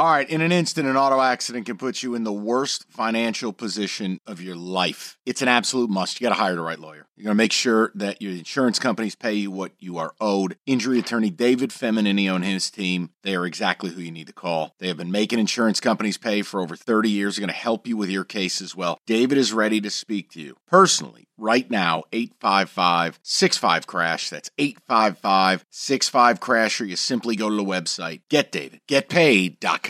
All right, in an instant, an auto accident can put you in the worst financial position of your life. It's an absolute must. You got to hire the right lawyer. You're going to make sure that your insurance companies pay you what you are owed. Injury attorney David Femminineo and his team, they are exactly who you need to call. They have been making insurance companies pay for over 30 years. They're going to help you with your case as well. David is ready to speak to you personally right now 855 65 crash that's 855 65 crash or you simply go to the website getdavidgetpaid.com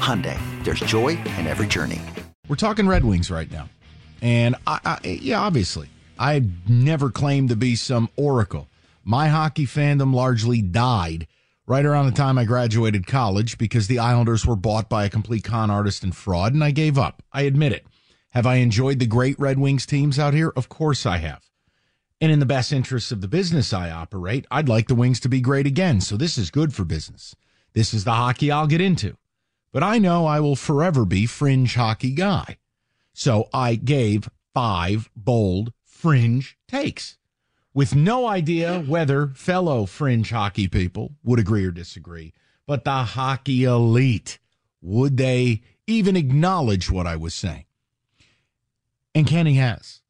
Hyundai, there's joy in every journey. We're talking Red Wings right now. And, I, I, yeah, obviously, I never claimed to be some oracle. My hockey fandom largely died right around the time I graduated college because the Islanders were bought by a complete con artist and fraud, and I gave up. I admit it. Have I enjoyed the great Red Wings teams out here? Of course I have. And in the best interests of the business I operate, I'd like the Wings to be great again. So this is good for business. This is the hockey I'll get into. But I know I will forever be fringe hockey guy. So I gave five bold fringe takes with no idea whether fellow fringe hockey people would agree or disagree. But the hockey elite, would they even acknowledge what I was saying? And Kenny has,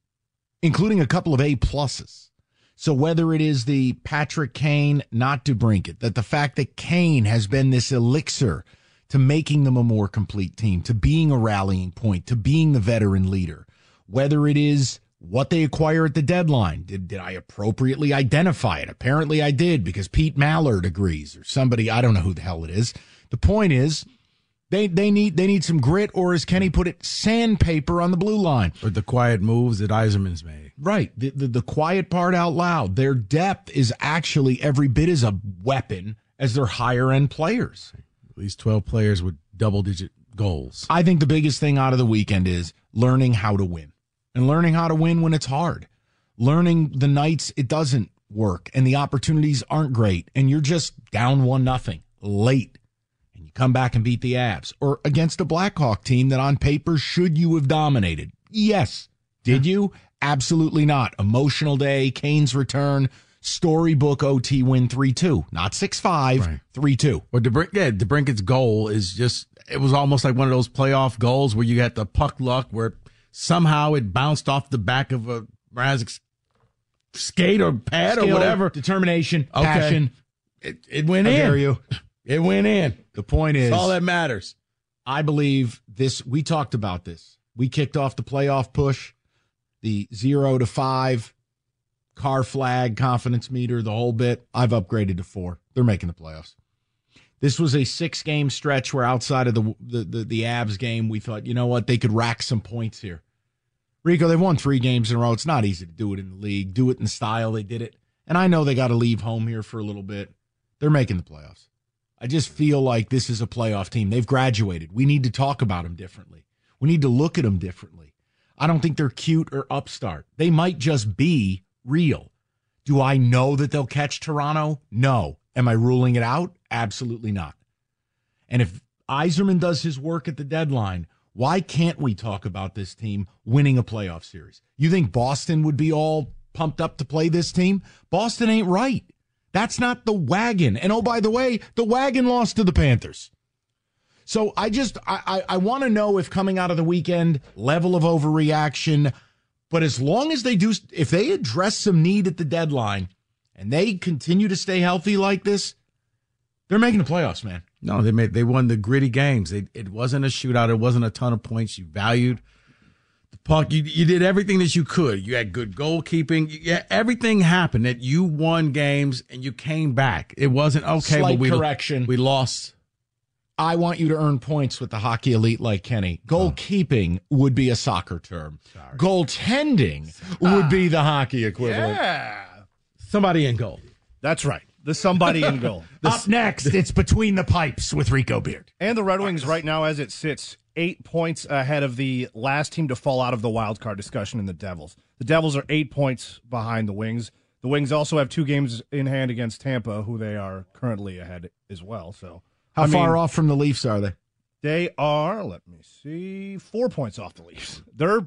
including a couple of A pluses. So whether it is the Patrick Kane, not to bring it, that the fact that Kane has been this elixir to making them a more complete team, to being a rallying point, to being the veteran leader, whether it is what they acquire at the deadline. Did, did I appropriately identify it? Apparently I did because Pete Mallard agrees or somebody, I don't know who the hell it is. The point is, they they need they need some grit, or as Kenny put it, sandpaper on the blue line. Or the quiet moves that Yzerman's made. Right. The, the, the quiet part out loud. Their depth is actually every bit as a weapon as their higher end players. At least twelve players with double digit goals. I think the biggest thing out of the weekend is learning how to win. And learning how to win when it's hard. Learning the nights it doesn't work and the opportunities aren't great and you're just down one nothing late and you come back and beat the Abs or against a Blackhawk team that on paper should you have dominated? Yes. Did you? Absolutely not. Emotional day, Kane's return, storybook OT win 3 2, not 6 5, 3 2. Well, DeBrink, yeah, goal is just, it was almost like one of those playoff goals where you got the puck luck where somehow it bounced off the back of a Mrazek's skate or pad Skill, or whatever. Determination, okay. passion. It, it went I in. dare you. It went in. The point is, That's all that matters. I believe this. We talked about this. We kicked off the playoff push, the zero to five car flag confidence meter, the whole bit. I've upgraded to four. They're making the playoffs. This was a six game stretch where outside of the, the the the Avs game, we thought, you know what, they could rack some points here. Rico, they've won three games in a row. It's not easy to do it in the league. Do it in the style they did it. And I know they got to leave home here for a little bit. They're making the playoffs. I just feel like this is a playoff team. They've graduated. We need to talk about them differently. We need to look at them differently. I don't think they're cute or upstart. They might just be real. Do I know that they'll catch Toronto? No. Am I ruling it out? Absolutely not. And if Yzerman does his work at the deadline, why can't we talk about this team winning a playoff series? You think Boston would be all pumped up to play this team? Boston ain't right. That's not the wagon. And oh, by the way, the wagon lost to the Panthers. So I just I, I, I want to know if coming out of the weekend level of overreaction, but as long as they do, if they address some need at the deadline and they continue to stay healthy like this, they're making the playoffs, man. No, they made they won the gritty games. They, it wasn't a shootout. It wasn't a ton of points. You valued the puck. You you did everything that you could. You had good goalkeeping. Yeah, everything happened. That you won games and you came back. It wasn't okay. Slight but we correction. we lost I want you to earn points with the hockey elite like Kenny. Goalkeeping would be a soccer term. Goaltending would be the hockey equivalent. Yeah. Somebody in goal. That's right. The somebody in goal. Up next, it's between the pipes with Rico Beard. And the Red Wings, right now, as it sits, eight points ahead of the last team to fall out of the wild card discussion in the Devils. The Devils are eight points behind the Wings. The Wings also have two games in hand against Tampa, who they are currently ahead as well. So, How I mean, far off from the Leafs are they? They are. Let me see, four points off the Leafs. They're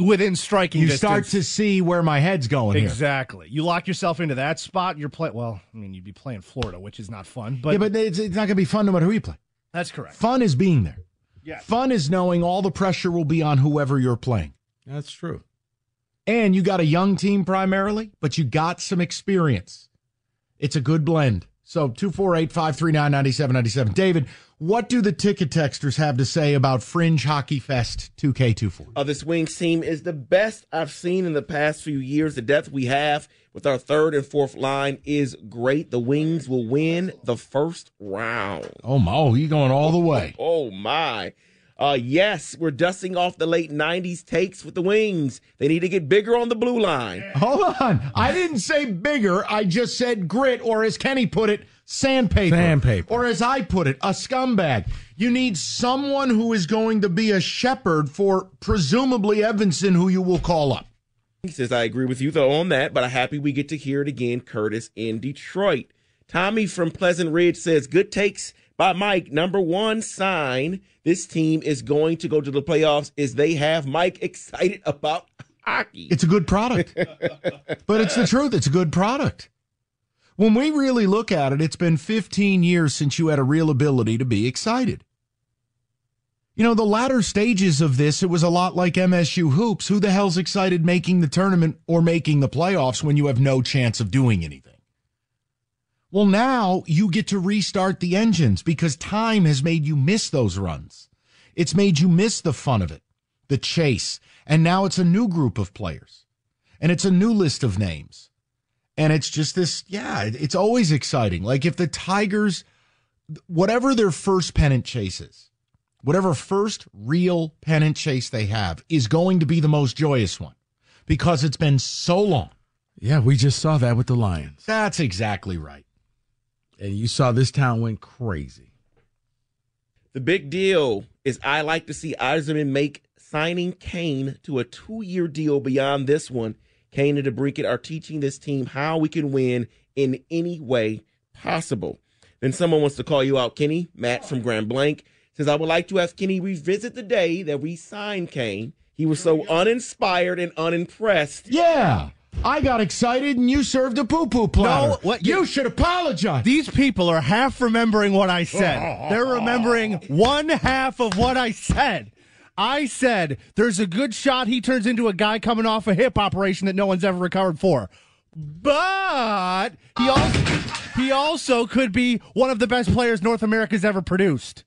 within striking You distance. start to see where my head's going here. exactly. You lock yourself into that spot. You're playing. Well, I mean, you'd be playing Florida, which is not fun. But, yeah, but it's, it's not going to be fun no matter who you play. that's correct. Fun is being there. Yeah. Fun is knowing all the pressure will be on whoever you're playing. That's true. And you got a young team primarily, but you got some experience. It's a good blend. So 248 539 9797. David, what do the ticket texters have to say about Fringe Hockey Fest 2K24? Uh, this Wings team is the best I've seen in the past few years. The depth we have with our third and fourth line is great. The Wings will win the first round. Oh, my. Oh, you going all the way. Oh my. Uh, yes, we're dusting off the late 90s takes with the Wings. They need to get bigger on the blue line. Hold on. I didn't say bigger. I just said grit, or as Kenny put it, sandpaper. Sandpaper. Or as I put it, a scumbag. You need someone who is going to be a shepherd for presumably Edvinsson, who you will call up. He says, I agree with you though on that, but I'm happy we get to hear it again, Curtis in Detroit. Tommy from Pleasant Ridge says, good takes by Mike. Number one sign this team is going to go to the playoffs is they have Mike excited about hockey. It's a good product. but it's the truth. It's a good product. When we really look at it, it's been 15 years since you had a real ability to be excited. You know, the latter stages of this, it was a lot like MSU hoops. Who the hell's excited making the tournament or making the playoffs when you have no chance of doing anything? Well, now you get to restart the engines because time has made you miss those runs. It's made you miss the fun of it, the chase. And now it's a new group of players and it's a new list of names. And it's just this, yeah, it's always exciting. Like if the Tigers, whatever their first pennant chase is, whatever first real pennant chase they have is going to be the most joyous one because it's been so long. Yeah, we just saw that with the Lions. That's exactly right. And you saw this town went crazy. The big deal is I like to see Yzerman make signing Kane to a two year deal beyond this one. Kane and DeBrincat are teaching this team how we can win in any way possible. Then someone wants to call you out, Kenny. Matt from Grand Blanc says, I would like to have Kenny revisit the day that we signed Kane. He was so uninspired and unimpressed. Yeah. I got excited and you served a poo poo platter. No, what- you should apologize. These people are half remembering what I said. They're remembering one half of what I said. I said there's a good shot he turns into a guy coming off a hip operation that no one's ever recovered for. But he also he also could be one of the best players North America's ever produced.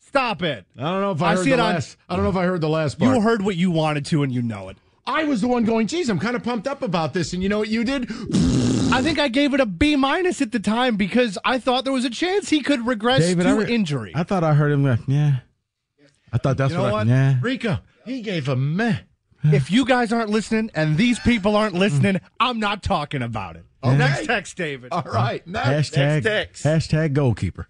Stop it. I don't know if I, I heard see the it on- last. I don't know if I heard the last part. You heard what you wanted to and you know it. I was the one going, geez, I'm kind of pumped up about this. And you know what you did? I think I gave it a B minus at the time because I thought there was a chance he could regress David, to I re- injury. I thought I heard him like, yeah. I thought that's You know what, what? I, yeah. Rico, he gave a meh. if you guys aren't listening and these people aren't listening, mm. I'm not talking about it. Next text, David. All right. Next. Hashtag, text. hashtag goalkeeper.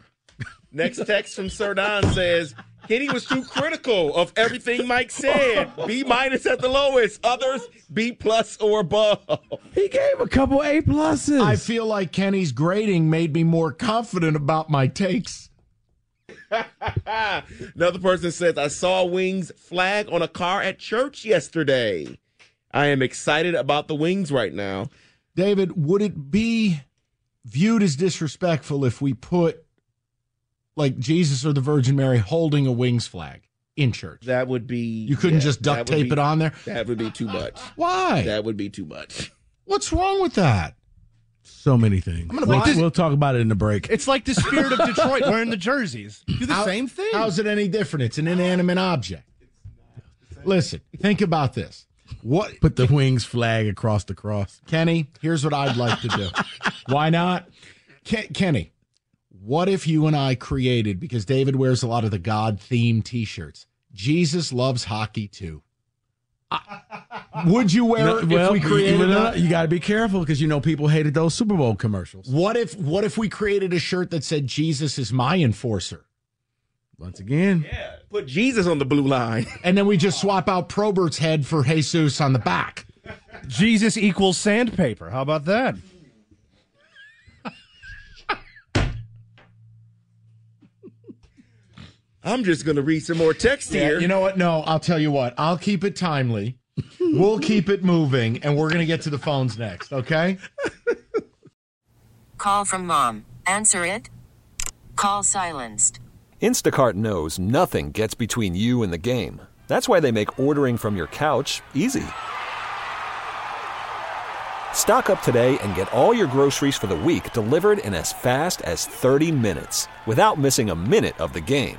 Next text from Sir Don says, Kenny was too critical of everything Mike said. B minus at the lowest. Others, B plus or above. He gave a couple A pluses. I feel like Kenny's grading made me more confident about my takes. Another person says, I saw Wings flag on a car at church yesterday. I am excited about the Wings right now. David, would it be viewed as disrespectful if we put like Jesus or the Virgin Mary holding a wings flag in church? That would be. You couldn't just duct tape be- it on there? That would be too much. Why? That would be too much. What's wrong with that? so many things. gonna we'll, buy we'll talk about it in the break. It's like the spirit of Detroit wearing the jerseys. Do the How- same thing. How's it any different? It's an inanimate object. Listen, think about this. What Put the wings flag across the cross. Kenny, here's what I'd like to do. Why not? Ken, Kenny, What if you and I created, because David wears a lot of the God themed t shirts, Jesus loves hockey too? Would you wear No, it well, if we created you, that? you got to be careful because you know people hated those Super Bowl commercials. What if what if we created a shirt that said Jesus is my enforcer? Once again, Yeah. Put Jesus on the blue line. And then we just swap out Probert's head for Jesus on the back. Jesus equals sandpaper. How about that? I'm just going to read some more text here. You know what? No, I'll tell you what. I'll keep it timely. we'll keep it moving, and we're gonna get to the phones next, okay? Call from mom. Answer it. Call silenced. Instacart knows nothing gets between you and the game. That's why they make ordering from your couch easy. Stock up today and get all your groceries for the week delivered in as fast as 30 minutes without missing a minute of the game.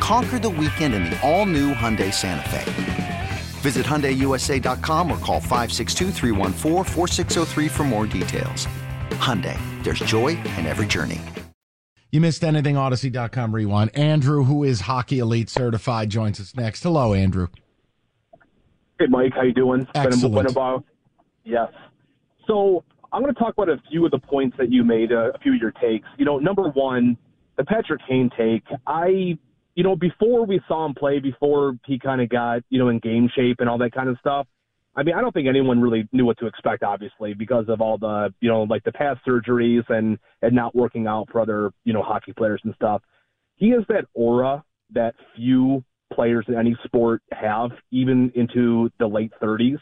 Conquer the weekend in the all-new Hyundai Santa Fe. Visit HyundaiUSA.com or call 562-314-4603 for more details. Hyundai, there's joy in every journey. You missed anything, Audacy.com rewind. Andrew, who is Hockey Elite certified, joins us next. Hello, Andrew. Hey, Mike, how you doing? Excellent. Been, been about, yes. So I'm going to talk about a few of the points that you made, uh, a few of your takes. You know, number one, the Patrick Kane take. I, you know, before we saw him play, before he kind of got, you know, in game shape and all that kind of stuff. I mean, I don't think anyone really knew what to expect, obviously, because of all the, you know, like the past surgeries and and not working out for other, you know, hockey players and stuff. He has that aura that few players in any sport have, even into the late 30s.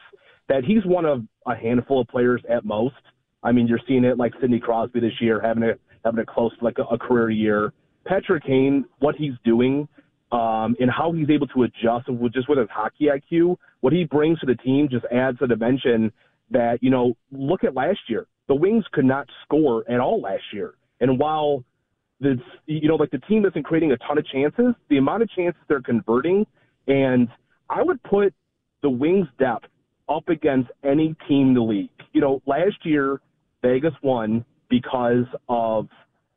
That he's one of a handful of players at most. I mean, you're seeing it like Sidney Crosby this year, having a having a close like a, a career year. Patrick Kane, what he's doing, um, and how he's able to adjust with just with his hockey IQ, what he brings to the team just adds a dimension that, you know, look at last year. The Wings could not score at all last year. And while the you know, like the team isn't creating a ton of chances, the amount of chances they're converting, and I would put the Wings depth up against any team in the league. You know, last year Vegas won because of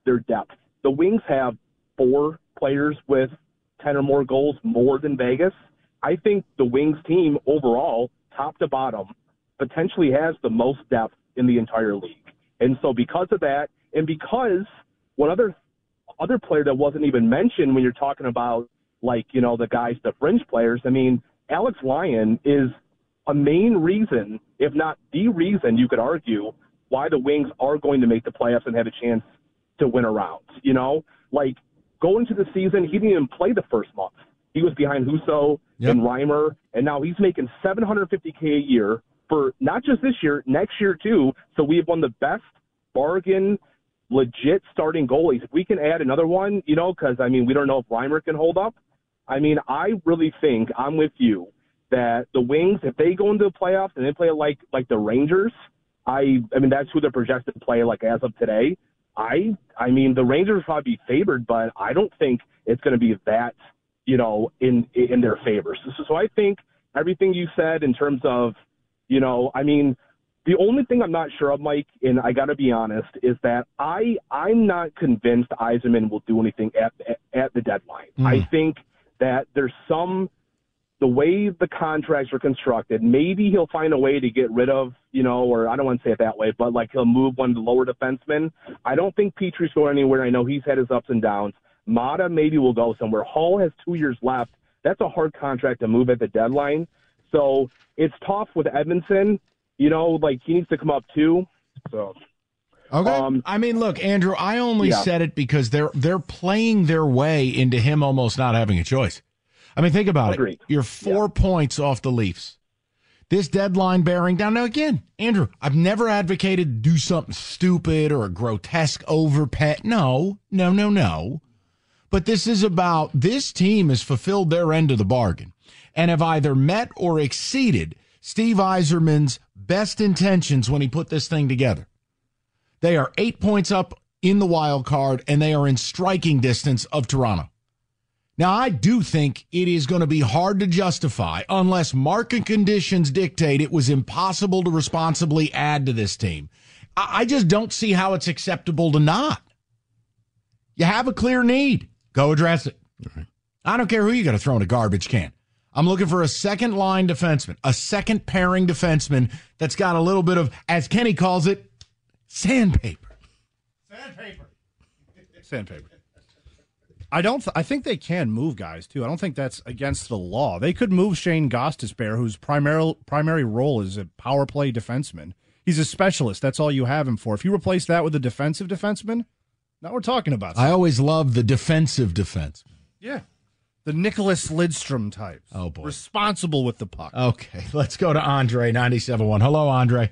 their depth. The Wings have four players with 10 or more goals more than Vegas. I think the Wings team overall, top to bottom, potentially has the most depth in the entire league. And so because of that, and because one other other player that wasn't even mentioned when you're talking about like, you know, the guys, the fringe players, I mean, Alex Lyon is a main reason, if not the reason you could argue, why the Wings are going to make the playoffs and have a chance to win a round. You know, like going into the season, he didn't even play the first month. He was behind Husso Yep. and Reimer, and now he's making 750k a year for not just this year, next year too. So we have one of the best bargain, legit starting goalies. If we can add another one, you know, because I mean we don't know if Reimer can hold up. I mean, I really think I'm with you that the Wings, if they go into the playoffs and they play like like the Rangers, I I mean that's who they're projected to play like as of today. I I mean the Rangers will probably be favored, but I don't think it's going to be that you know in in their favor. So, so I think everything you said in terms of you know I mean the only thing I'm not sure of, Mike, and I got to be honest, is that I I'm not convinced Yzerman will do anything at at, at the deadline. Hmm. I think that there's some the way the contracts are constructed, maybe he'll find a way to get rid of, you know, or I don't want to say it that way, but like he'll move one of the lower defensemen. I don't think Petry's going anywhere. I know he's had his ups and downs. Maatta maybe will go somewhere. Holl has two years left. That's a hard contract to move at the deadline. So it's tough with Edvinsson. You know, like he needs to come up too. So Okay. Um, I mean, look, Andrew, I only Yeah. said it because they're they're playing their way into him almost not having a choice. I mean, think about Agreed. it. You're four points off the Leafs. This deadline bearing down. Now, again, Andrew, I've never advocated do something stupid or a grotesque overpay. No, no, no, no. But this is about this team has fulfilled their end of the bargain and have either met or exceeded Steve Yzerman's best intentions when he put this thing together. They are eight points up in the wild card, and they are in striking distance of Toronto. Now, I do think it is going to be hard to justify unless market conditions dictate it was impossible to responsibly add to this team. I I just don't see how it's acceptable to not. You have a clear need. Go address it. I don't care who you got to throw in a garbage can. I'm looking for a second line defenseman, a second pairing defenseman that's got a little bit of, as Kenny calls it, sandpaper. sandpaper. Sandpaper. I don't. Th- I think they can move guys too. I don't think that's against the law. They could move Shane Gostisbehere, whose primary primary role is a power play defenseman. He's a specialist. That's all you have him for. If you replace that with a defensive defenseman, now we're talking about. I always love the defensive defense. yeah, the Nicholas Lidstrom type. Oh, boy. responsible with the puck. Okay, let's go to Andre, 97.1. Hello, Andre.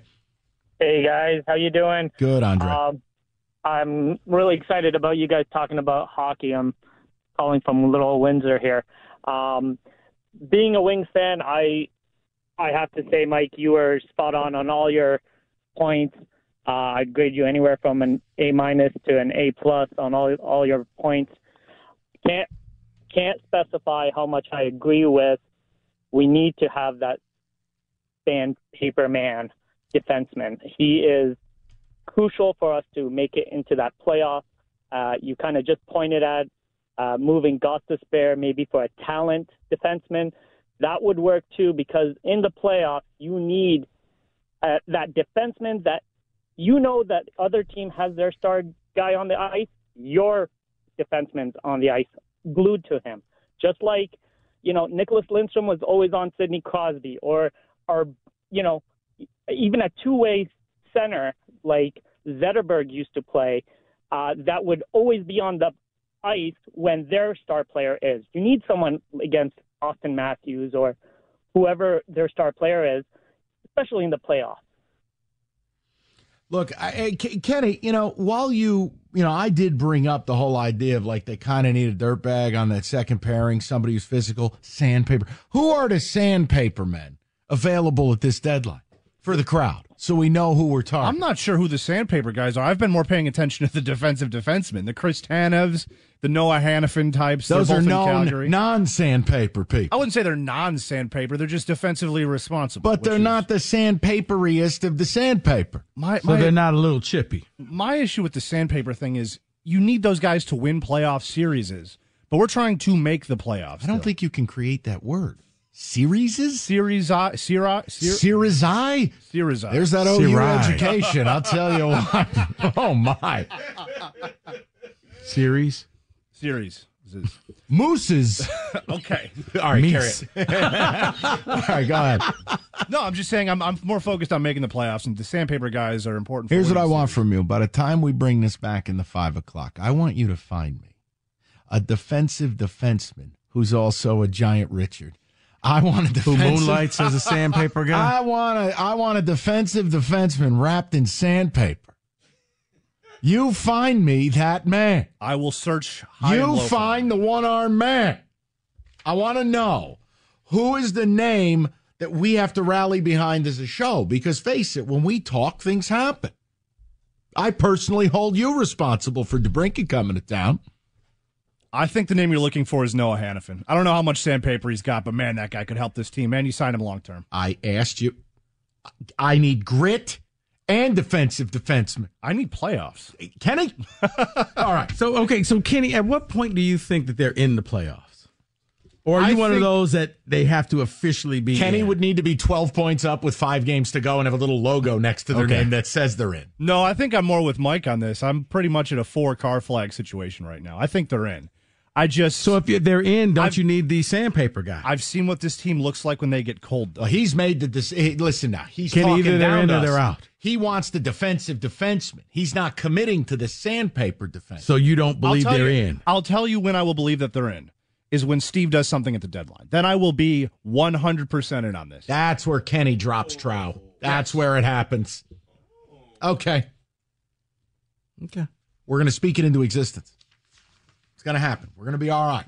Hey guys, how you doing? Good, Andre. Um, I'm really excited about you guys talking about hockey. I'm calling from Little Windsor here. Um, being a Wings fan, I I have to say, Mike, you were spot on on all your points. Uh, I'd grade you anywhere from an A minus to an A plus on all all your points. Can't can't specify how much I agree with. We need to have that sandpaper man defenseman. He is crucial for us to make it into that playoff. Uh, you kind of just pointed at uh, moving Gostisbehere maybe for a talent defenseman. That would work too because in the playoffs you need uh, that defenseman that you know that other team has their star guy on the ice. Your defenseman's on the ice, glued to him. Just like you know Nicholas Lidstrom was always on Sidney Crosby, or or you know even a two-way center like Zetterberg used to play, uh, that would always be on the ice when their star player is. You need someone against Auston Matthews or whoever their star player is, especially in the playoffs. Look, Kenny, you know, while you, you know, I did bring up the whole idea of like they kind of need a dirtbag on that second pairing, somebody who's physical, sandpaper. Who are the sandpaper men available at this deadline for the crowd? So we know who we're talking. I'm not sure who the sandpaper guys are. I've been more paying attention to the defensive defensemen, the Chris Tanevs, the Noah Hanifin types. They're Those both are known non-sandpaper people. I wouldn't say they're non-sandpaper. They're just defensively responsible. But they're not the sandpaperiest of the sandpaper. My, So my, they're not a little chippy. my issue with the sandpaper thing is you need those guys to win playoff series. But we're trying to make the playoffs. I don't think you can create that word. Series? Series I, Siri, Siri, Series I? Series I. There's that OU Sirai. education. I'll tell you what. Oh, my. Series. Series. This Mooses. okay. All right, Meese. carry it. All right, go ahead. No, I'm just saying I'm, I'm more focused on making the playoffs, and the sandpaper guys are important. For Here's what I want from you. By the time we bring this back in the five o'clock, I want you to find me a defensive defenseman who's also a giant Richard. I want a defensive. Who moonlights as a sandpaper guy? I want a I want a defensive defenseman wrapped in sandpaper. You find me that man. I will search. High and You find the one armed man. I want to know who is the name that we have to rally behind as a show. Because face it, when we talk, things happen. I personally hold you responsible for DeBrincat coming to town. I think the name you're looking for is Noah Hanifin. I don't know how much sandpaper he's got, but man, that guy could help this team. Man, you sign him long term. I asked you. I need grit and defensive defenseman. I need playoffs. Kenny? All right. So okay, so Kenny, at what point do you think that they're in the playoffs? Or are I you one of those that they have to officially be? Kenny in? would need to be 12 points up with five games to go and have a little logo next to their Okay. name that says they're in. No, I think I'm more with Mike on this. I'm pretty much at a four car flag situation right now. I think they're in. I just So if you're, they're in, don't I've- you need the sandpaper guy? I've seen what this team looks like when they get cold. Well, he's made the decision. Listen now, he's Kenny, talking either they're down in to or they're us. out. He wants the defensive defenseman. He's not committing to the sandpaper defense. so you don't believe they're you, in? I'll tell you when I will believe that they're in. Is when Steve does something at the deadline. Then I will be 100% in on this. That's where Kenny drops trow. That's where it happens. Okay. Okay. We're going to speak it into existence. It's going to happen. We're going to be all right.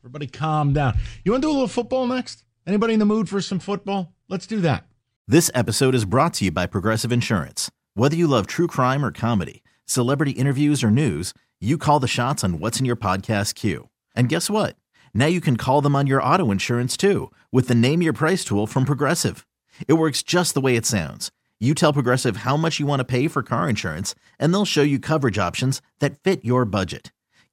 Everybody calm down. You want to do a little football next? Anybody in the mood for some football? Let's do that. This episode is brought to you by Progressive Insurance. Whether you love true crime or comedy, celebrity interviews or news, you call the shots on what's in your podcast queue. And guess what? Now you can call them on your auto insurance too with the Name Your Price tool from Progressive. It works just the way it sounds. You tell Progressive how much you want to pay for car insurance, and they'll show you coverage options that fit your budget.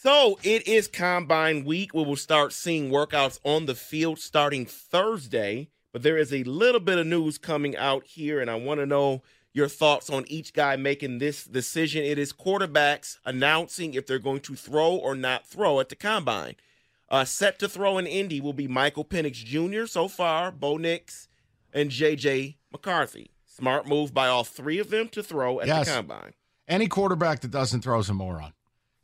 So it is combine week. We will start seeing workouts on the field starting Thursday. But there is a little bit of news coming out here, and I want to know your thoughts on each guy making this decision. It is quarterbacks announcing if they're going to throw or not throw at the combine. Uh, set to throw in Indy will be Michael Penix Jr. so far, Bo Nix, and J.J. McCarthy. Smart move by all three of them to throw at Yes. the combine. Any quarterback that doesn't throw is a moron.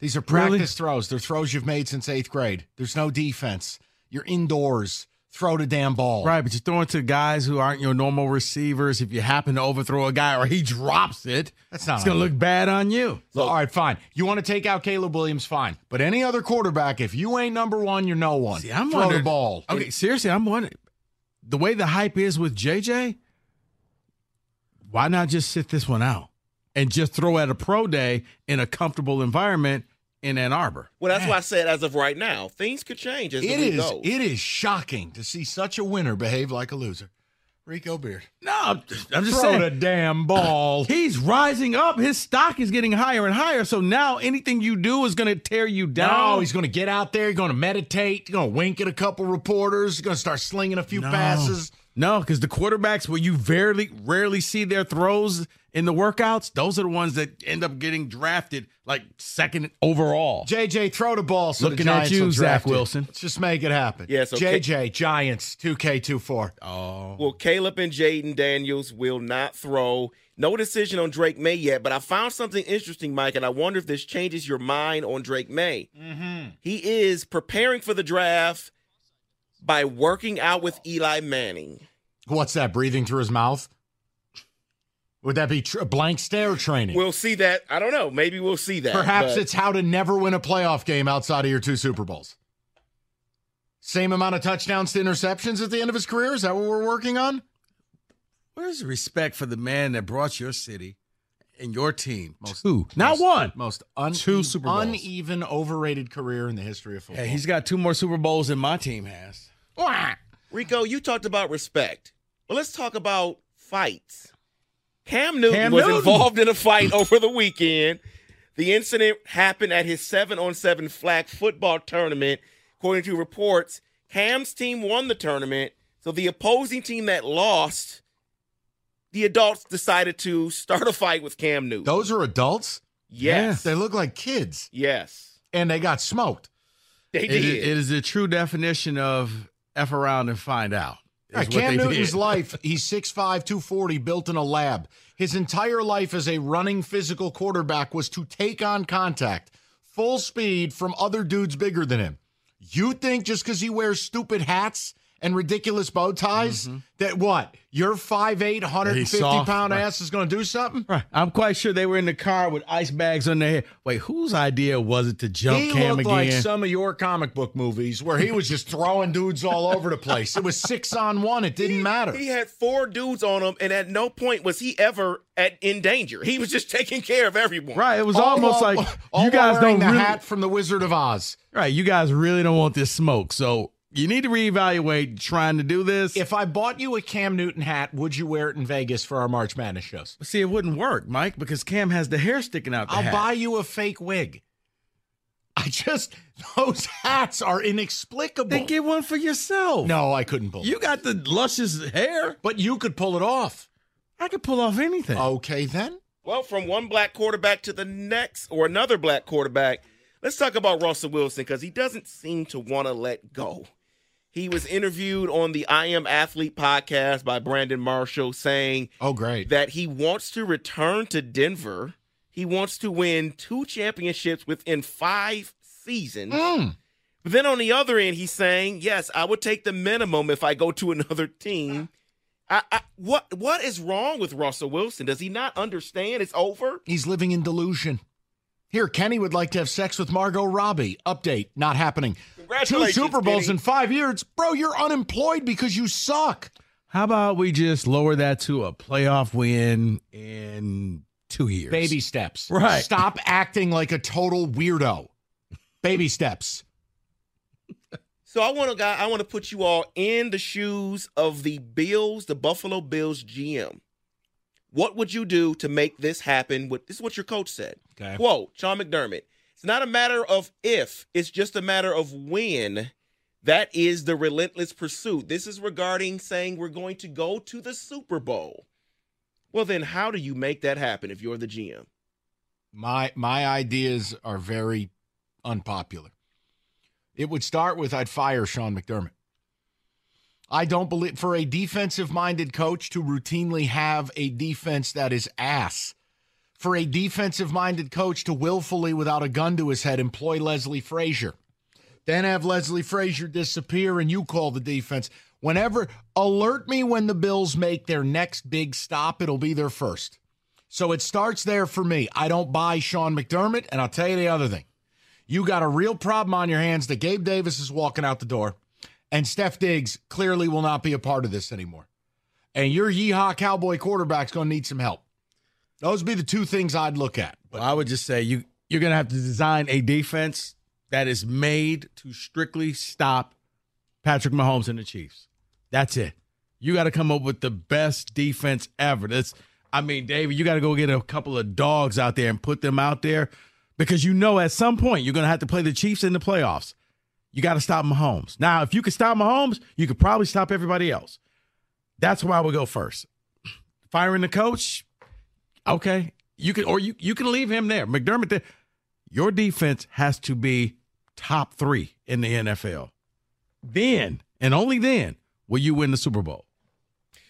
These are Really? practice throws. They're throws you've made since eighth grade. There's no defense. You're indoors. Throw the damn ball. Right, but you're throwing to guys who aren't your normal receivers. If you happen to overthrow a guy or he drops it, That's not it's going to on look bad on you. So, all right, fine. You want to take out Caleb Williams, fine. But any other quarterback, if you ain't number one, you're no one. See, I'm Throw the ball. Okay, seriously, I'm wondering the way the hype is with JJ. Why not just sit this one out and just throw at a pro day in a comfortable environment in Ann Arbor? Well, that's why I said as of right now, things could change as the It week is. goes. It is shocking to see such a winner behave like a loser. Rico Beard. No, I'm just, I'm just Throw saying. the damn ball. He's rising up. His stock is getting higher and higher. So now anything you do is going to tear you down. No, he's going to get out there. He's going to meditate. He's going to wink at a couple reporters. He's going to start slinging a few No. passes. No, because the quarterbacks where you rarely rarely see their throws in the workouts, those are the ones that end up getting drafted like second overall. JJ, throw the ball. So Looking the at you, will Zach draft you. Wilson. Let's just make it happen. Yeah, so JJ, Giants, 2K24. Oh. Well, Caleb and Jayden Daniels will not throw. No decision on Drake Maye yet, but I found something interesting, Mike, and I wonder if this changes your mind on Drake Maye. Mm-hmm. He is preparing for the draft by working out with Eli Manning. What's that? Breathing through his mouth? Would that be tr- blank stare training? We'll see that. I don't know. Maybe we'll see that. Perhaps but- it's how to never win a playoff game outside of your two Super Bowls. Same amount of touchdowns to interceptions at the end of his career? Is that what we're working on? Where's the respect for the man that brought your city and your team? two, not one. Most un- Two Super Bowls. uneven, overrated career in the history of football. Hey, he's got two more Super Bowls than my team has. Rico, you talked about respect. Well, let's talk about fights. Cam Newton Cam was Newton. involved in a fight over the weekend. The incident happened at his seven on seven flag football tournament. According to reports, Cam's team won the tournament. So the opposing team that lost, the adults decided to start a fight with Cam Newton. Those are adults? Yes. They look like kids. Yes. And they got smoked. They did. is, it is the true definition of f around and find out. Right, Cam Newton's life, he's 6'5, 240, built in a lab. His entire life as a running physical quarterback was to take on contact, full speed from other dudes bigger than him. You think just because he wears stupid hats and ridiculous bow ties mm-hmm. that what? Your 5'8, 150 soft, pound right. ass is going to do something? Right. I'm quite sure they were in the car with ice bags on their head. Wait, whose idea was it to jump he Cam looked again? like some of your comic book movies where he was just throwing dudes all over the place. It was six on one. It didn't matter. He had four dudes on him, and at no point was he ever at in danger. He was just taking care of everyone. right. It was All almost while- like all you guys wearing don't the really, hat from the Wizard of Oz. right. You guys really don't want this smoke, so you need to reevaluate trying to do this. If I bought you a Cam Newton hat, would you wear it in Vegas for our March Madness shows? See, it wouldn't work, Mike, because Cam has the hair sticking out. The I'll hat. buy you a fake wig. I just those hats are inexplicable. Then get one for yourself. no, I couldn't pull. You it. got the luscious hair. but you could pull it off. I could pull off anything. Okay, then. Well, from one black quarterback to the next, or another black quarterback, let's talk about Russell Wilson because he doesn't seem to want to let go. He was interviewed on the I Am Athlete podcast by Brandon Marshall saying Oh, great. that he wants to return to Denver. He wants to win two championships within five seasons. Mm. But then on the other end, he's saying, "Yes, I would take the minimum if I go to another team." I, I, what what is wrong with Russell Wilson? Does he not understand it's over? He's living in delusion. Here, Kenny would like to have sex with Margot Robbie. Update, not happening. Two Super Bowls Kenny. in five years. Bro, you're unemployed because you suck. How about we just lower that to a playoff win in two years? Baby steps. Right. Stop acting like a total weirdo. Baby steps. So I want to guy. I want to put you all in the shoes of the Bills, the Buffalo Bills GM. What would you do to make this happen? What this is what your coach said. Okay. Quote: Sean McDermott. It's not a matter of if; it's just a matter of when. That is the relentless pursuit. This is regarding saying we're going to go to the Super Bowl. Well, then, how do you make that happen if you're the GM? My my ideas are very unpopular. It would start with I'd fire Sean McDermott. I don't believe for a defensive minded coach to routinely have a defense that is ass. For a defensive minded coach to willfully, without a gun to his head, employ Leslie Frazier. Then have Leslie Frazier disappear and you call the defense. Whenever, alert me when the Bills make their next big stop, it'll be their first. So it starts there for me. I don't buy Sean McDermott, and I'll tell you the other thing. You got a real problem on your hands that Gabe Davis is walking out the door, and Steph Diggs clearly will not be a part of this anymore. And your yeehaw cowboy quarterback's going to need some help. Those would be the two things I'd look at. But I would just say you you're gonna have to design a defense that is made to strictly stop Patrick Mahomes and the Chiefs. That's it. You got to come up with the best defense ever. That's I mean, David, you got to go get a couple of dogs out there and put them out there because you know at some point you're going to have to play the Chiefs in the playoffs. You got to stop Mahomes. Now, if you could stop Mahomes, you could probably stop everybody else. That's why I would go first. Firing the coach, okay. You can or you you can leave him there. McDermott there. Your defense has to be top three in the NFL. Then and only then will you win the Super Bowl.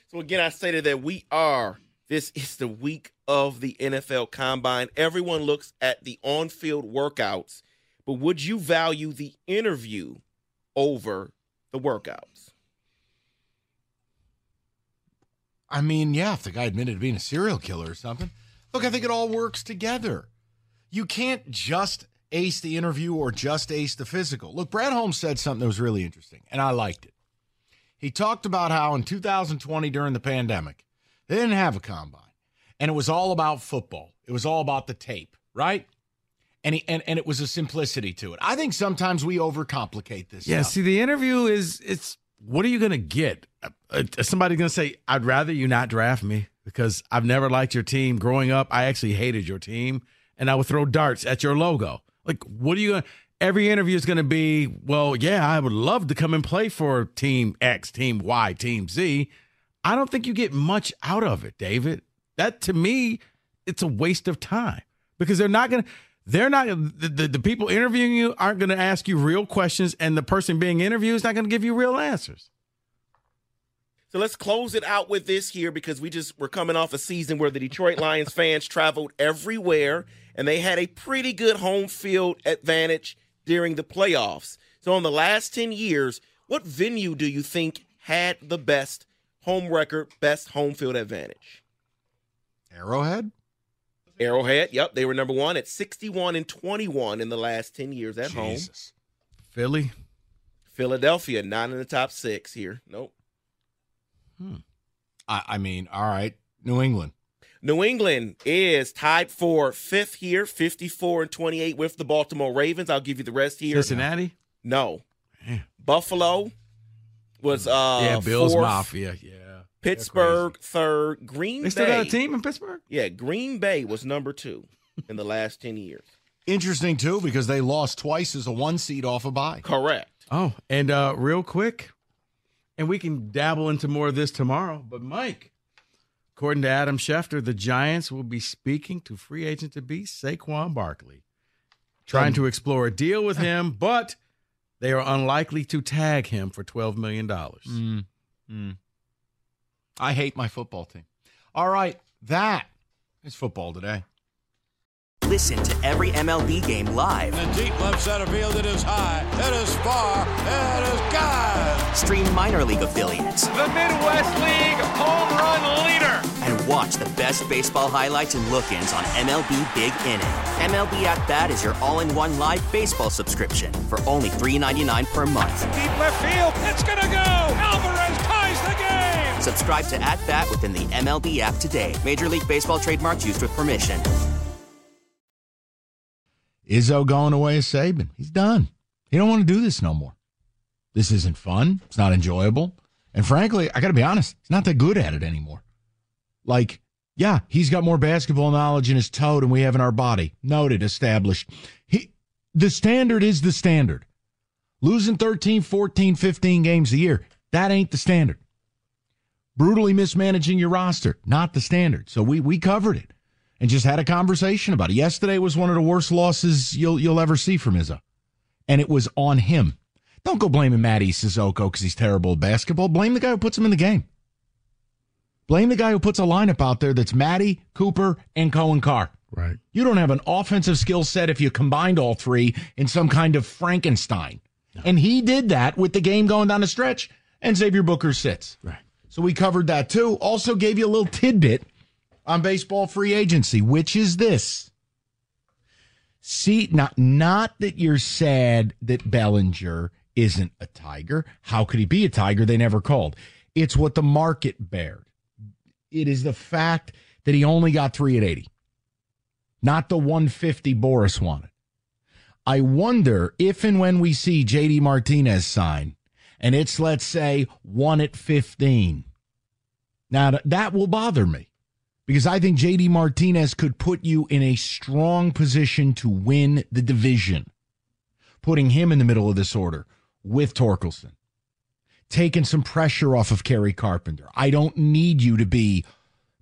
So again, I stated that we are. This is the week of the NFL Combine. Everyone looks at the on-field workouts, but would you value the interview over the workouts? I mean, yeah, if the guy admitted to being a serial killer or something. Look, I think it all works together. You can't just ace the interview or just ace the physical. Look, Brad Holmes said something that was really interesting, and I liked it. He talked about how in 2020 during the pandemic, they didn't have a combine, and it was all about football. It was all about the tape, right? And, he, and and it was a simplicity to it. I think sometimes we overcomplicate this. Yeah, stuff. see, the interview is it's what are you going to get? Uh, uh, somebody going to say, "I'd rather you not draft me because I've never liked your team growing up. I actually hated your team, and I would throw darts at your logo." Like, what are you going? to Every interview is going to be, "Well, yeah, I would love to come and play for Team X, Team Y, Team Z." I don't think you get much out of it, David. That to me, it's a waste of time because they're not going to. They're not the, the, the people interviewing you aren't going to ask you real questions, and the person being interviewed is not going to give you real answers. So let's close it out with this here because we just we're coming off a season where the Detroit Lions fans traveled everywhere and they had a pretty good home field advantage during the playoffs. So in the last 10 years, what venue do you think had the best home record, best home field advantage? Arrowhead? Arrowhead, yep, they were number 1 at 61 and 21 in the last 10 years at Jesus. home. Philly, Philadelphia, not in the top 6 here. Nope. Hmm. I, I mean, all right, New England. New England is tied for fifth here, 54 and 28 with the Baltimore Ravens. I'll give you the rest here. Cincinnati. No. Buffalo was uh yeah, Bills fourth. Mafia. Yeah. Pittsburgh third. Green Bay. They still Bay. got a team in Pittsburgh. Yeah, Green Bay was number two in the last 10 years. Interesting too because they lost twice as a one seed off a bye. Correct. Oh, and uh real quick, and we can dabble into more of this tomorrow. But Mike, according to Adam Schefter, the Giants will be speaking to free agent to be Saquon Barkley, trying to explore a deal with him, but they are unlikely to tag him for twelve million dollars. Mm. Mm. I hate my football team. All right, that is football today. Listen to every MLB game live. In the deep left center field, it is high, it is far, it is God. Stream minor league affiliates The Midwest League home run leader. and watch the best baseball highlights and look-ins on MLB Big Inning. MLB At Bat is your all-in-one live baseball subscription for only $3.99 per month. Deep left field, it's gonna go. Alvarez ties the game. Subscribe to At Bat within the MLB app today. Major League Baseball trademarks used with permission. Izzo going away as Saban. He's done. He don't want to do this no more. This isn't fun. It's not enjoyable. And frankly, I got to be honest, he's not that good at it anymore. Like, yeah, he's got more basketball knowledge in his toe than we have in our body. Noted, established. He, the standard is the standard. Losing 13, 14, 15 games a year, that ain't the standard. Brutally mismanaging your roster, not the standard. So we, we covered it and just had a conversation about it. Yesterday was one of the worst losses you'll you'll ever see from Izzo, and it was on him. Don't go blaming Mady Sissoko because he's terrible at basketball. Blame the guy who puts him in the game. Blame the guy who puts a lineup out there that's Mady, Cooper, and Coen Carr. Right. You don't have an offensive skill set if you combined all three in some kind of Frankenstein. And he did that with the game going down the stretch, and Xavier Booker sits. Right. So we covered that too. Also gave you a little tidbit on baseball free agency, which is this. See, not not that you're sad that Bellinger isn't a Tiger. How could he be a Tiger? They never called. It's what the market bared. It is the fact that he only got three at 80, not the 150 Boras wanted. I wonder if and when we see JD Martinez sign, and it's, let's say, one at 15. Now, that will bother me because I think JD Martinez could put you in a strong position to win the division. Putting him in the middle of this order with Torkelson, taking some pressure off of Kerry Carpenter. I don't need you to be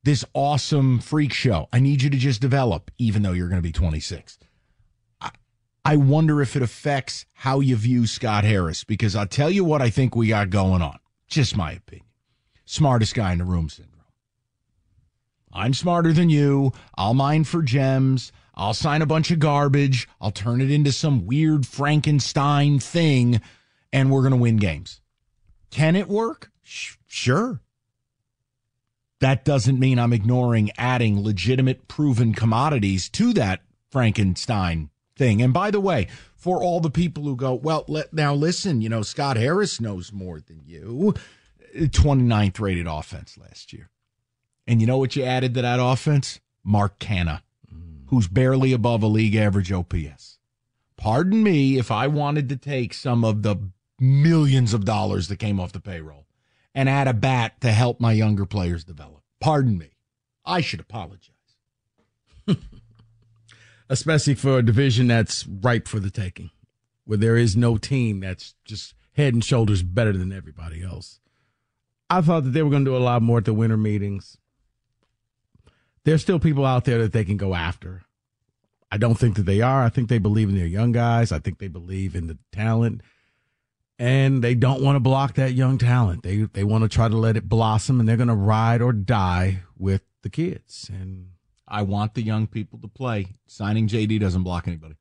this awesome freak show. I need you to just develop, even though you're going to be 26. I- wonder if it affects how you view Scott Harris because I'll tell you what I think we got going on. Just my opinion. Smartest guy in the room syndrome. I'm smarter than you. I'll mine for gems. I'll sign a bunch of garbage. I'll turn it into some weird Frankenstein thing, and we're going to win games. Can it work? Sh- sure. That doesn't mean I'm ignoring adding legitimate, proven commodities to that Frankenstein thing. And by the way, for all the people who go, well, let, now listen, you know, Scott Harris knows more than you. 29th rated offense last year. And you know what you added to that offense? Mark Canha, who's barely above a league average OPS. Pardon me if I wanted to take some of the millions of dollars that came off the payroll and add a bat to help my younger players develop. Pardon me. I should apologize. Especially for a division that's ripe for the taking, where there is no team that's just head and shoulders better than everybody else. I thought that they were going to do a lot more at the winter meetings. There's still people out there that they can go after. I don't think that they are. I think they believe in their young guys. I think they believe in the talent. And they don't want to block that young talent. They they want to try to let it blossom and they're going to ride or die with the kids. And I want the young people to play. Signing JD doesn't block anybody.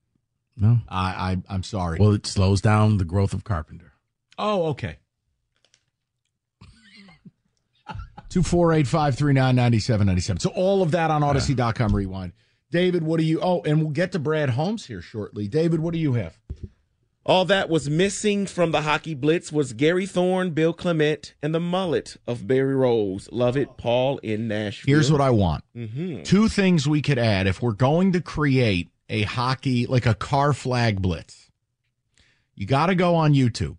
No. I, I I'm sorry. Well, it slows down the growth of Carpenter. Oh, okay. Two four eight five three nine ninety seven ninety seven. So all of that on Audacy.com rewind. David, what do you oh, and we'll get to Brad Holmes here shortly. David, what do you have? All that was missing from the hockey blitz was Gary Thorne, Bill Clement, and the mullet of Barry Rose. Love it, Paul in Nashville. Here's what I want. Mhm. Two things we could add if we're going to create a hockey like a car flag blitz. You got to go on YouTube.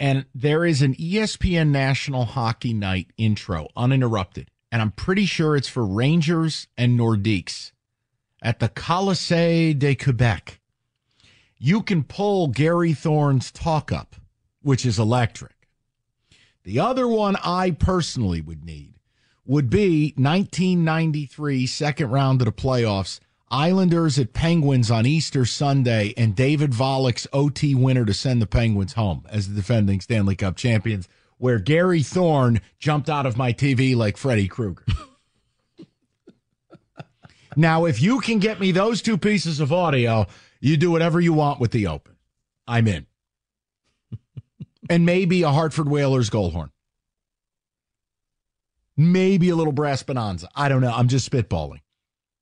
And there is an ESPN National Hockey Night intro, uninterrupted. And I'm pretty sure it's for Rangers and Nordiques at the Colisée de Quebec. You can pull Gary Thorne's talk up, which is electric. The other one I personally would need would be 1993 second round of the playoffs. Islanders at Penguins on Easter Sunday, and David Volek's OT winner to send the Penguins home as the defending Stanley Cup champions, where Gary Thorne jumped out of my TV like Freddy Krueger. now, if you can get me those two pieces of audio, you do whatever you want with the open. I'm in. and maybe a Hartford Whalers goal horn. Maybe a little brass bonanza. I don't know. I'm just spitballing.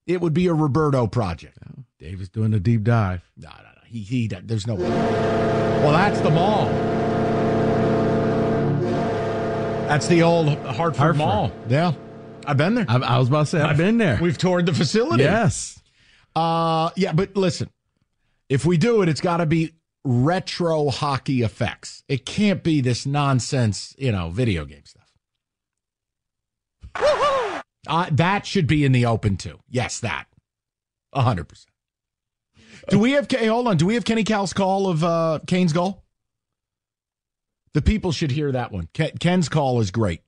It would be a Roberto project. Dave is doing a deep dive. No, no, no. He, he, there's no. Well, that's the mall. That's the old Hartford, Hartford. Mall. Yeah. I've been there. I, I was about to say, I've been there. We've toured the facility. Yes. Uh, yeah, but listen, if we do it, it's got to be retro hockey effects. It can't be this nonsense, you know, video game stuff. Uh, that should be in the open too. Yes, that. A hundred percent. Do we have? Hey, hold on. Do we have Kenny Kal's call of uh, Kane's goal? The people should hear that one. Ken's call is great.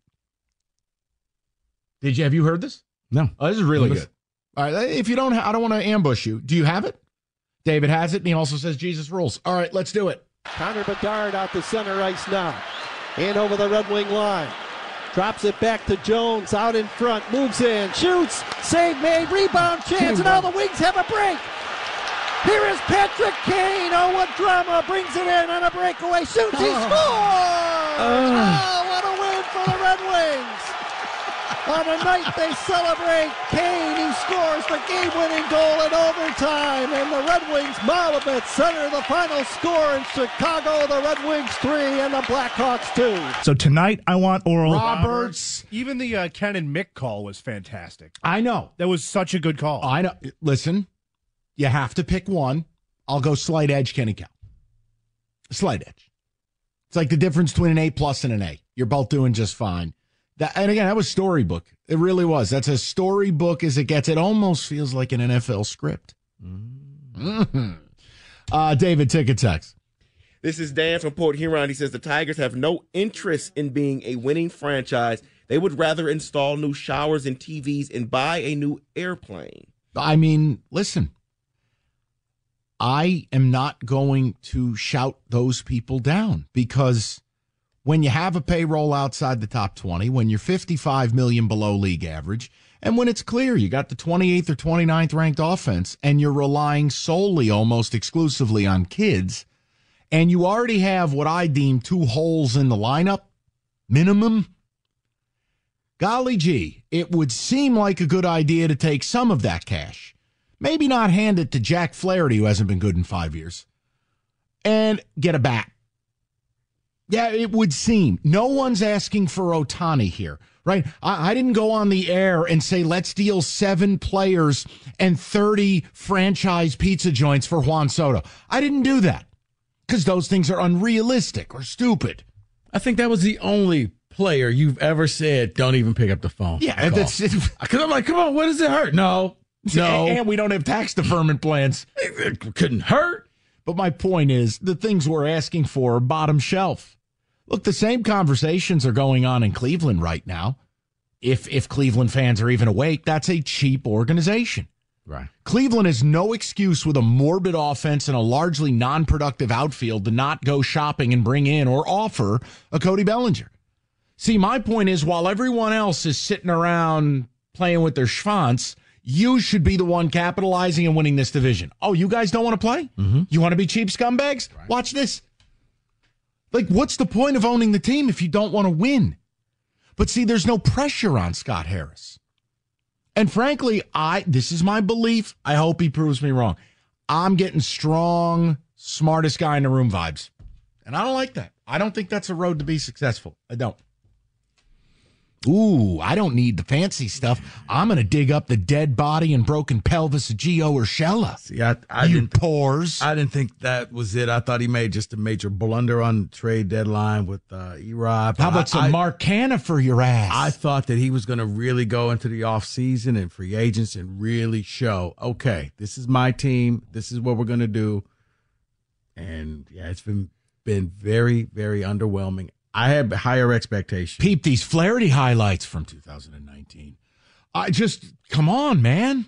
Did you have you heard this? No. Oh, this is really Listen. good. All right. If you don't, I don't want to ambush you. Do you have it? David has it, and he also says Jesus rules. All right, let's do it. Connor Bedard out to center ice now. And over the Red Wing line. Drops it back to Jones out in front. Moves in. Shoots. Save made. Rebound chance. And now the Wings have a break. Here is Patrick Kane. Oh, what drama. Brings it in on a breakaway. Shoots. He oh. scores. Oh. oh, what a win for the Red Wings. On a night they celebrate Kane, he scores the game-winning goal in overtime, and the Red Wings Malavich center the final score in Chicago. The Red Wings three and the Blackhawks two. So tonight I want Oral Roberts. Even the uh, Ken and Mick call was fantastic. I know. That was such a good call. I know. Listen, you have to pick one. I'll go slight edge, Kenny Kal. Slight edge. It's like the difference between an A plus and an A. You're both doing just fine. That, and again, that was storybook. It really was. That's as storybook as it gets. It almost feels like an NFL script. Mhm. Uh, David, take a text. This is Dan from Port Huron. He says the Tigers have no interest in being a winning franchise. They would rather install new showers and TVs and buy a new airplane. I mean, listen, I am not going to shout those people down because when you have a payroll outside the top 20, when you're 55 million below league average, and when it's clear you got the 28th or 29th ranked offense and you're relying solely almost exclusively on kids, and you already have what I deem two holes in the lineup, minimum. Golly gee, it would seem like a good idea to take some of that cash. Maybe not hand it to Jack Flaherty, who hasn't been good in five years, and get a bat. Yeah, it would seem. No one's asking for Ohtani here, right? I, I didn't go on the air and say, let's deal seven players and 30 franchise pizza joints for Juan Soto. I didn't do that because those things are unrealistic or stupid. I think that was the only player you've ever said, don't even pick up the phone. Yeah, that's Because I'm like, come on, what does it hurt? No, no. And we don't have tax deferment plans. It couldn't hurt. But my point is, the things we're asking for are bottom shelf. Look, the same conversations are going on in Cleveland right now. If if Cleveland fans are even awake, that's a cheap organization. Right. Cleveland has no excuse with a morbid offense and a largely non productive outfield to not go shopping and bring in or offer a Cody Bellinger. See, my point is while everyone else is sitting around playing with their schwanz, you should be the one capitalizing and winning this division. Oh, you guys don't want to play? Mm-hmm. You want to be cheap scumbags? Right. Watch this. Like, what's the point of owning the team if you don't want to win? But see, there's no pressure on Scott Harris. And frankly, I this is my belief. I hope he proves me wrong. I'm getting strong, smartest guy in the room vibes. And I don't like that. I don't think that's a road to be successful. I don't. Ooh, I don't need the fancy stuff. I'm going to dig up the dead body and broken pelvis of Gio Urshela. See, I, I you didn't, pores. I didn't think that was it. I thought he made just a major blunder on trade deadline with uh, Erod. How about some I, Mark Canha for your ass? I thought that he was going to really go into the offseason and free agents and really show, okay, this is my team. This is what we're going to do. And yeah, it's been been very, very underwhelming. I had higher expectations. Peep these Flaherty highlights from 2019. I just, come on, man.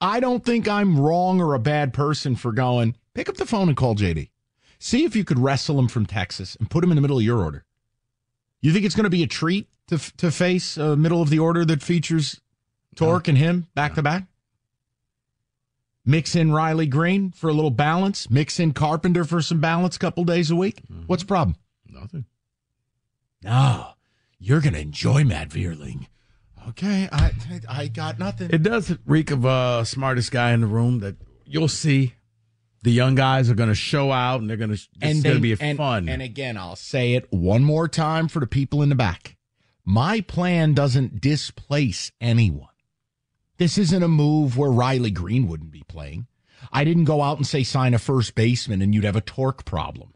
I don't think I'm wrong or a bad person for going, pick up the phone and call JD. See if you could wrestle him from Texas and put him in the middle of your order. You think it's going to be a treat to, to face a middle of the order that features Torque no. and him back no. to back? Mix in Riley Greene for a little balance. Mix in Carpenter for some balance a couple days a week. Mm-hmm. What's the problem? Nothing. No, you're going to enjoy Matt Vierling. Okay, I I got nothing. It does reek of uh smartest guy in the room that you'll see. The young guys are going to show out, and they're going to. It's going to be and, fun. And again, I'll say it one more time for the people in the back. My plan doesn't displace anyone. This isn't a move where Riley Greene wouldn't be playing. I didn't go out and say sign a first baseman and you'd have a torque problem.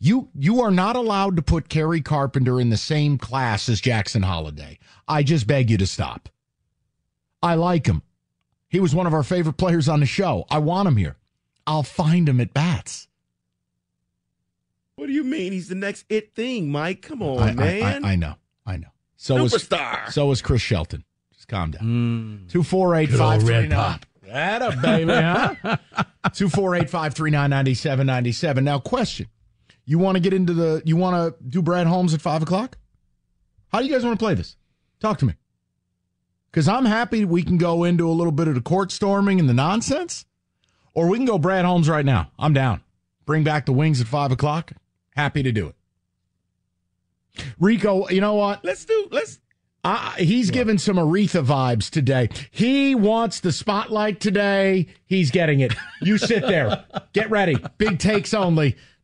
You you are not allowed to put Kerry Carpenter in the same class as Jackson Holliday. I just beg you to stop. I like him. He was one of our favorite players on the show. I want him here. I'll find him at bats. What do you mean? He's the next it thing, Mike. Come on, I, man. I, I, I, know. I know. So Superstar. Was, so was Chris Shelton. Just calm down. Mm. Two four eight five three nine. That a baby, huh? Two four eight five three nine ninety seven ninety seven. Now, question. You want to get into the, you want to do Brad Holmes at five o'clock? How do you guys want to play this? Talk to me. Because I'm happy we can go into a little bit of the court storming and the nonsense, or we can go Brad Holmes right now. I'm down. Bring back the wings at five o'clock. Happy to do it. Rico, you know what? Let's do, let's, uh, he's giving some Aretha vibes today. He wants the spotlight today. He's getting it. You sit there. Get ready. Big takes only.